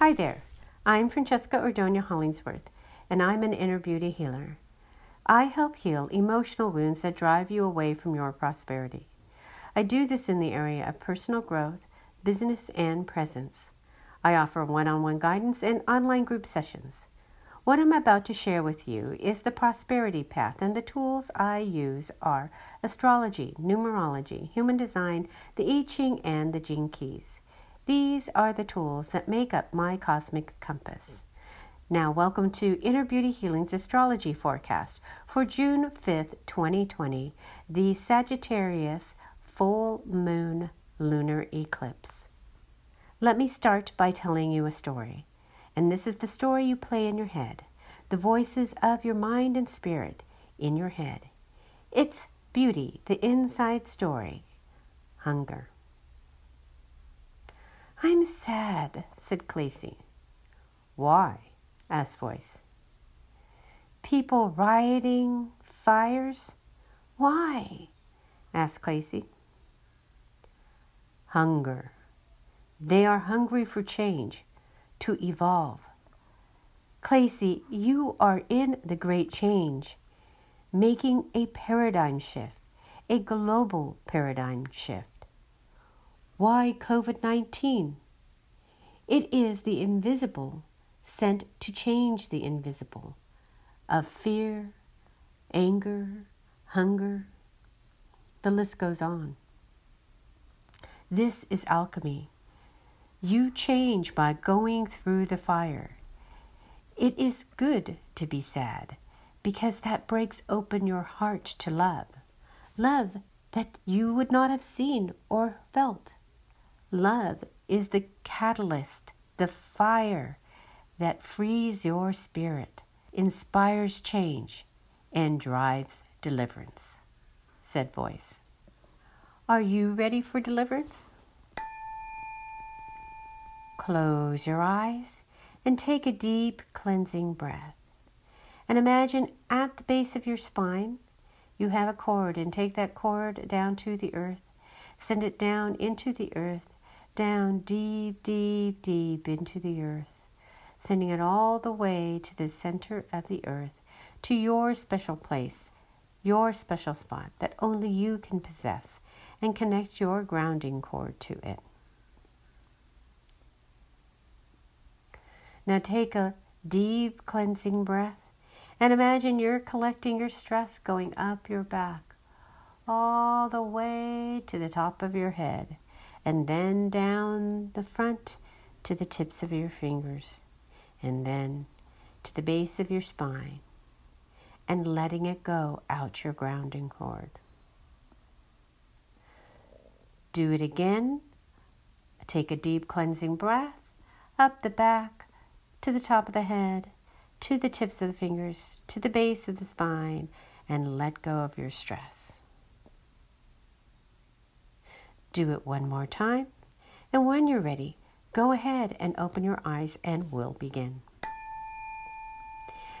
Hi there. I'm Francesca Ordonia Hollingsworth, and I'm an inner beauty healer. I help heal emotional wounds that drive you away from your prosperity. I do this in the area of personal growth, business, and presence. I offer one on one guidance and online group sessions. What I'm about to share with you is the prosperity path, and the tools I use are astrology, numerology, human design, the I Ching, and the Gene Keys. These are the tools that make up my cosmic compass. Now, welcome to Inner Beauty Healing's astrology forecast for June 5th, 2020, the Sagittarius full moon lunar eclipse. Let me start by telling you a story. And this is the story you play in your head, the voices of your mind and spirit in your head. It's beauty, the inside story, hunger. I'm sad, said Clacy. Why? asked Voice. People rioting, fires. Why? asked Clacy. Hunger. They are hungry for change to evolve. Clacy, you are in the great change, making a paradigm shift, a global paradigm shift. Why COVID 19? It is the invisible sent to change the invisible of fear, anger, hunger. The list goes on. This is alchemy. You change by going through the fire. It is good to be sad because that breaks open your heart to love. Love that you would not have seen or felt. Love is the catalyst, the fire that frees your spirit, inspires change, and drives deliverance, said Voice. Are you ready for deliverance? Close your eyes and take a deep cleansing breath. And imagine at the base of your spine you have a cord, and take that cord down to the earth. Send it down into the earth, down deep, deep, deep into the earth, sending it all the way to the center of the earth, to your special place, your special spot that only you can possess, and connect your grounding cord to it. Now take a deep cleansing breath and imagine you're collecting your stress going up your back all the way to the top of your head and then down the front to the tips of your fingers and then to the base of your spine and letting it go out your grounding cord. Do it again. Take a deep cleansing breath up the back to the top of the head, to the tips of the fingers, to the base of the spine, and let go of your stress. Do it one more time, and when you're ready, go ahead and open your eyes and we'll begin.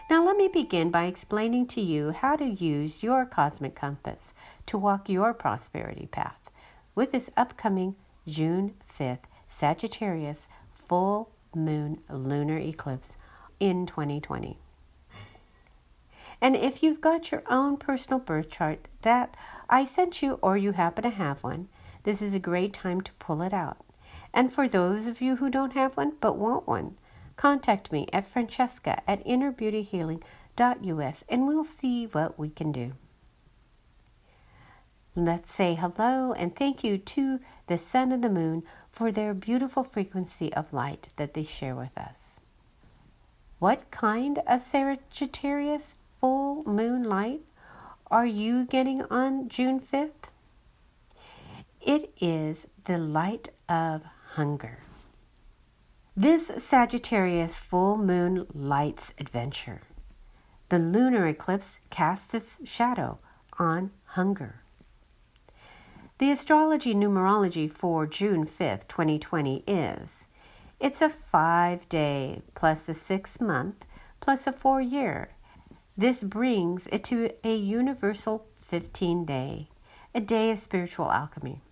Now, let me begin by explaining to you how to use your cosmic compass to walk your prosperity path with this upcoming June 5th Sagittarius full moon lunar eclipse in 2020. And if you've got your own personal birth chart that I sent you or you happen to have one, this is a great time to pull it out. And for those of you who don't have one but want one, contact me at francesca at innerbeautyhealing.us and we'll see what we can do. Let's say hello and thank you to the sun and the moon for their beautiful frequency of light that they share with us. What kind of Sagittarius full moon light are you getting on June 5th? It is the light of hunger. This Sagittarius full moon light's adventure. The lunar eclipse casts its shadow on hunger. The astrology numerology for June 5th, 2020 is it's a five day plus a six month plus a four year. This brings it to a universal 15 day, a day of spiritual alchemy.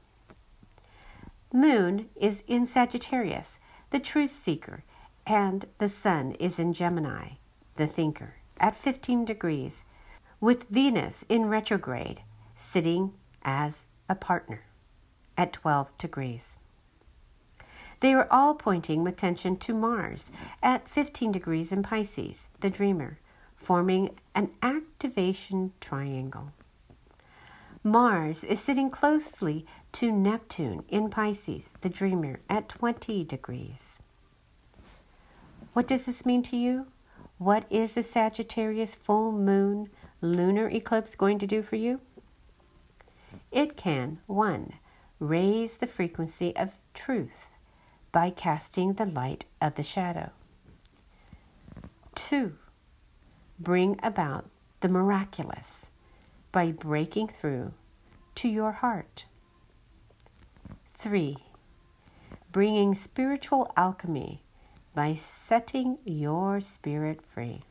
Moon is in Sagittarius, the truth seeker, and the Sun is in Gemini, the thinker, at 15 degrees, with Venus in retrograde, sitting as a partner at 12 degrees. They are all pointing with tension to Mars at 15 degrees in Pisces, the dreamer, forming an activation triangle. Mars is sitting closely to Neptune in Pisces, the dreamer, at 20 degrees. What does this mean to you? What is the Sagittarius full moon lunar eclipse going to do for you? It can, one, raise the frequency of truth by casting the light of the shadow. Two, bring about the miraculous by breaking through to your heart. Three, bringing spiritual alchemy by setting your spirit free.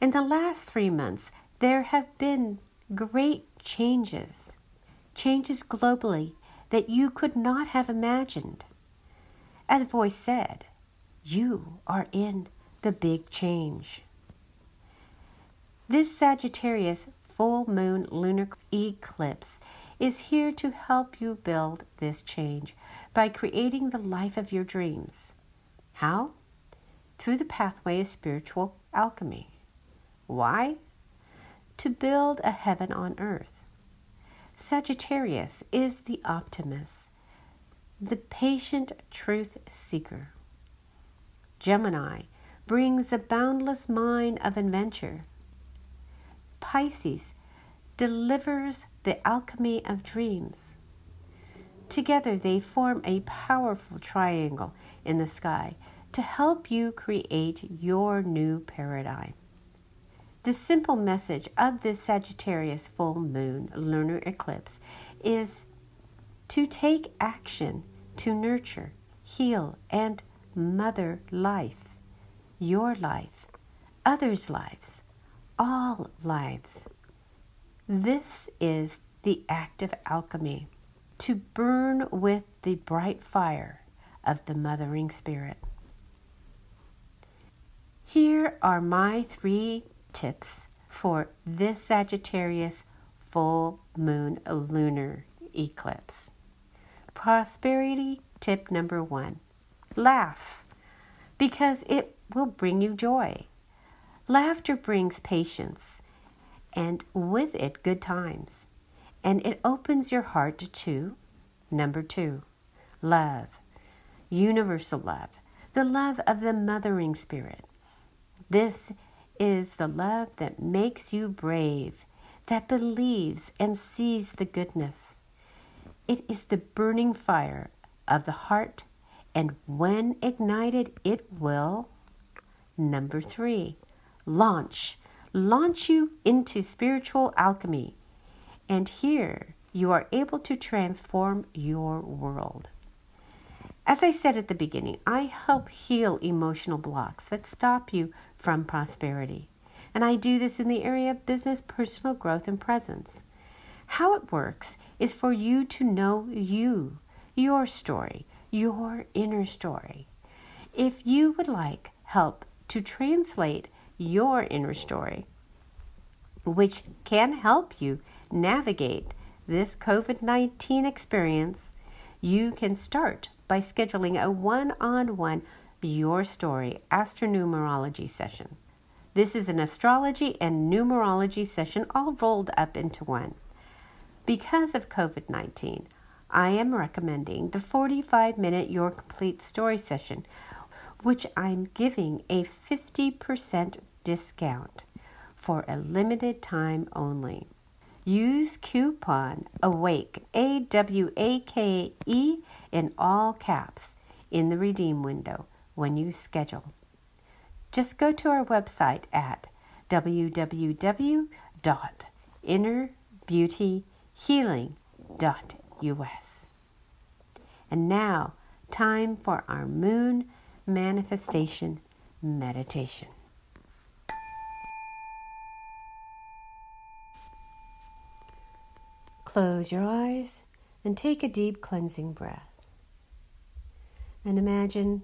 In the last three months, there have been great changes, changes globally that you could not have imagined. As the voice said, you are in the big change. This Sagittarius full moon lunar eclipse is here to help you build this change by creating the life of your dreams. How? Through the pathway of spiritual alchemy. Why? To build a heaven on earth. Sagittarius is the optimist, the patient truth seeker. Gemini brings the boundless mind of adventure. Pisces delivers the alchemy of dreams. Together they form a powerful triangle in the sky to help you create your new paradigm. The simple message of this Sagittarius full moon lunar eclipse is to take action to nurture, heal, and mother life, your life, others' lives, all lives. This is the act of alchemy to burn with the bright fire of the mothering spirit. Here are my three tips for this Sagittarius full moon lunar eclipse. Prosperity tip number one laugh because it will bring you joy. Laughter brings patience and with it, good times. And it opens your heart to number two, love, universal love, the love of the mothering spirit. This is the love that makes you brave, that believes and sees the goodness. It is the burning fire of the heart, and when ignited, it will. Number three, launch. Launch you into spiritual alchemy. And here you are able to transform your world. As I said at the beginning, I help heal emotional blocks that stop you from prosperity. And I do this in the area of business, personal growth, and presence. How it works is for you to know you, your story, your inner story. If you would like help to translate your inner story, which can help you navigate this COVID 19 experience, you can start by scheduling a one on one Your Story astronumerology session. This is an astrology and numerology session all rolled up into one. Because of COVID 19, I am recommending the 45 minute Your Complete Story session, which I'm giving a 50% discount for a limited time only. Use coupon AWAKE, A W A K E, in all caps in the redeem window when you schedule. Just go to our website at www.innerbeautyhealing.us. And now, time for our moon manifestation meditation. Close your eyes and take a deep cleansing breath. And imagine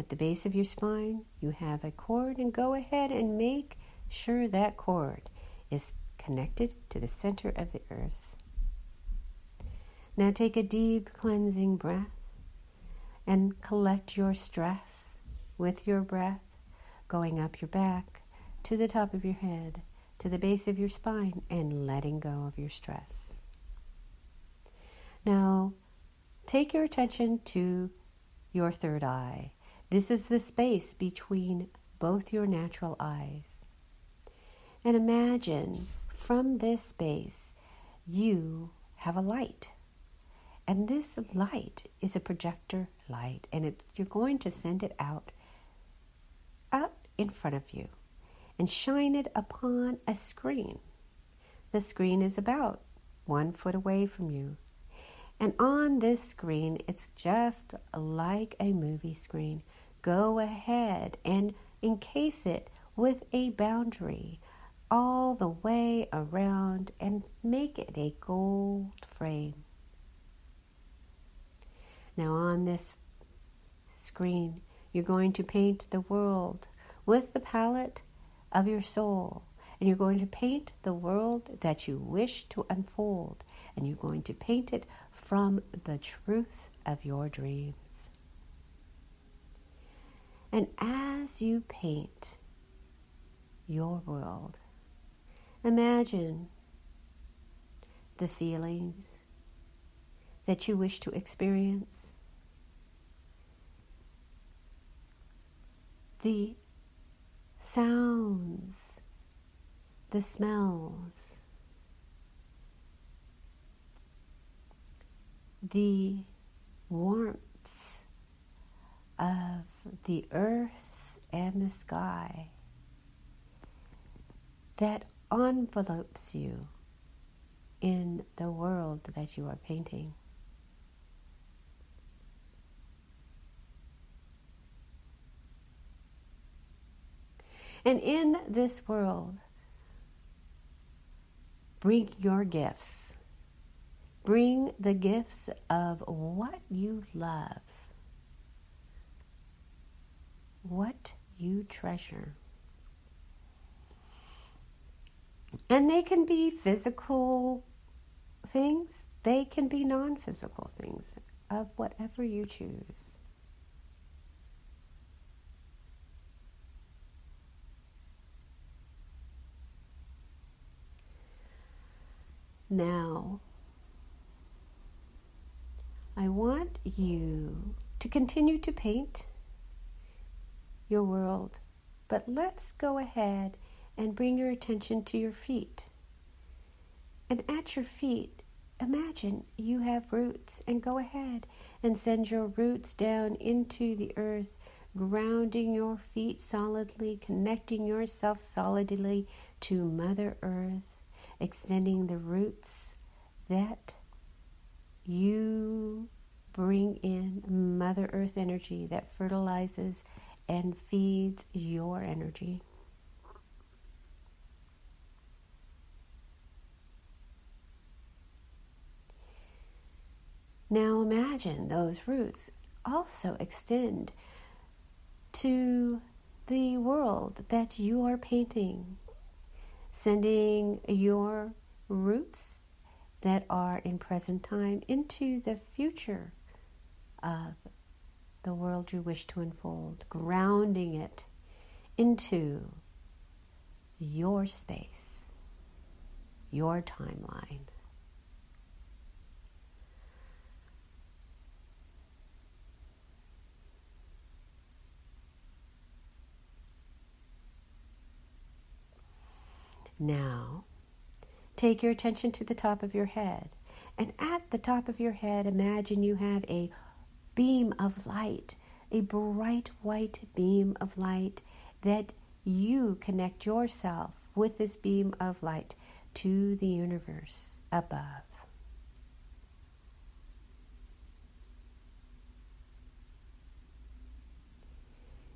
At the base of your spine, you have a cord, and go ahead and make sure that cord is connected to the center of the earth. Now take a deep cleansing breath and collect your stress with your breath, going up your back to the top of your head, to the base of your spine, and letting go of your stress. Now, take your attention to your third eye. This is the space between both your natural eyes. And imagine from this space you have a light. And this light is a projector light, and you're going to send it out, out in front of you, and shine it upon a screen. The screen is about one foot away from you. And on this screen, it's just like a movie screen go ahead and encase it with a boundary all the way around and make it a gold frame. Now, on this screen, you're going to paint the world with the palette of your soul. And you're going to paint the world that you wish to unfold. And you're going to paint it from the truth of your dreams. And as you paint your world, imagine the feelings that you wish to experience, the sounds, the smells, the warmth of the earth and the sky that envelopes you in the world that you are painting. And in this world, bring your gifts. Bring the gifts of what you love what you treasure. And they can be physical things, they can be non physical things of whatever you choose. Now, I want you to continue to paint your world. But let's go ahead and bring your attention to your feet. And at your feet, imagine you have roots and go ahead and send your roots down into the earth, grounding your feet solidly, connecting yourself solidly to Mother Earth, extending the roots that you bring in Mother Earth energy that fertilizes and feeds your energy. Now imagine those roots also extend to the world that you are painting, sending your roots that are in present time into the future of the world you wish to unfold, grounding it into your space, your timeline. Now, take your attention to the top of your head. And at the top of your head, imagine you have a beam of light, a bright white beam of light that you connect yourself with this beam of light to the universe above.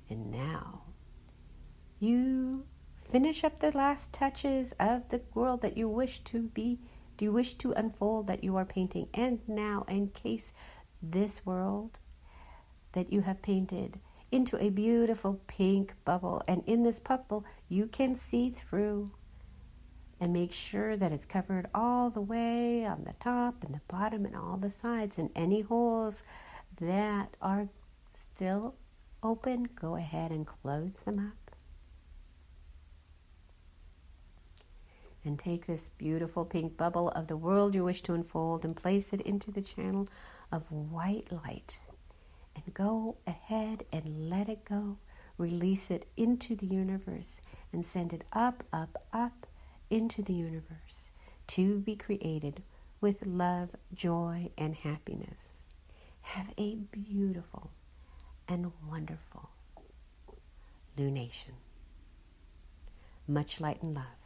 And now you finish up the last touches of the world that you wish to be, do you wish to unfold that you are painting. And now encase this world that you have painted into a beautiful pink bubble. And in this bubble, you can see through and make sure that it's covered all the way on the top and the bottom and all the sides. And any holes that are still open, go ahead and close them up. And take this beautiful pink bubble of the world you wish to unfold and place it into the channel of white light. And go ahead and let it go. Release it into the universe and send it up, up, up into the universe to be created with love, joy, and happiness. Have a beautiful and wonderful lunation. Much light and love.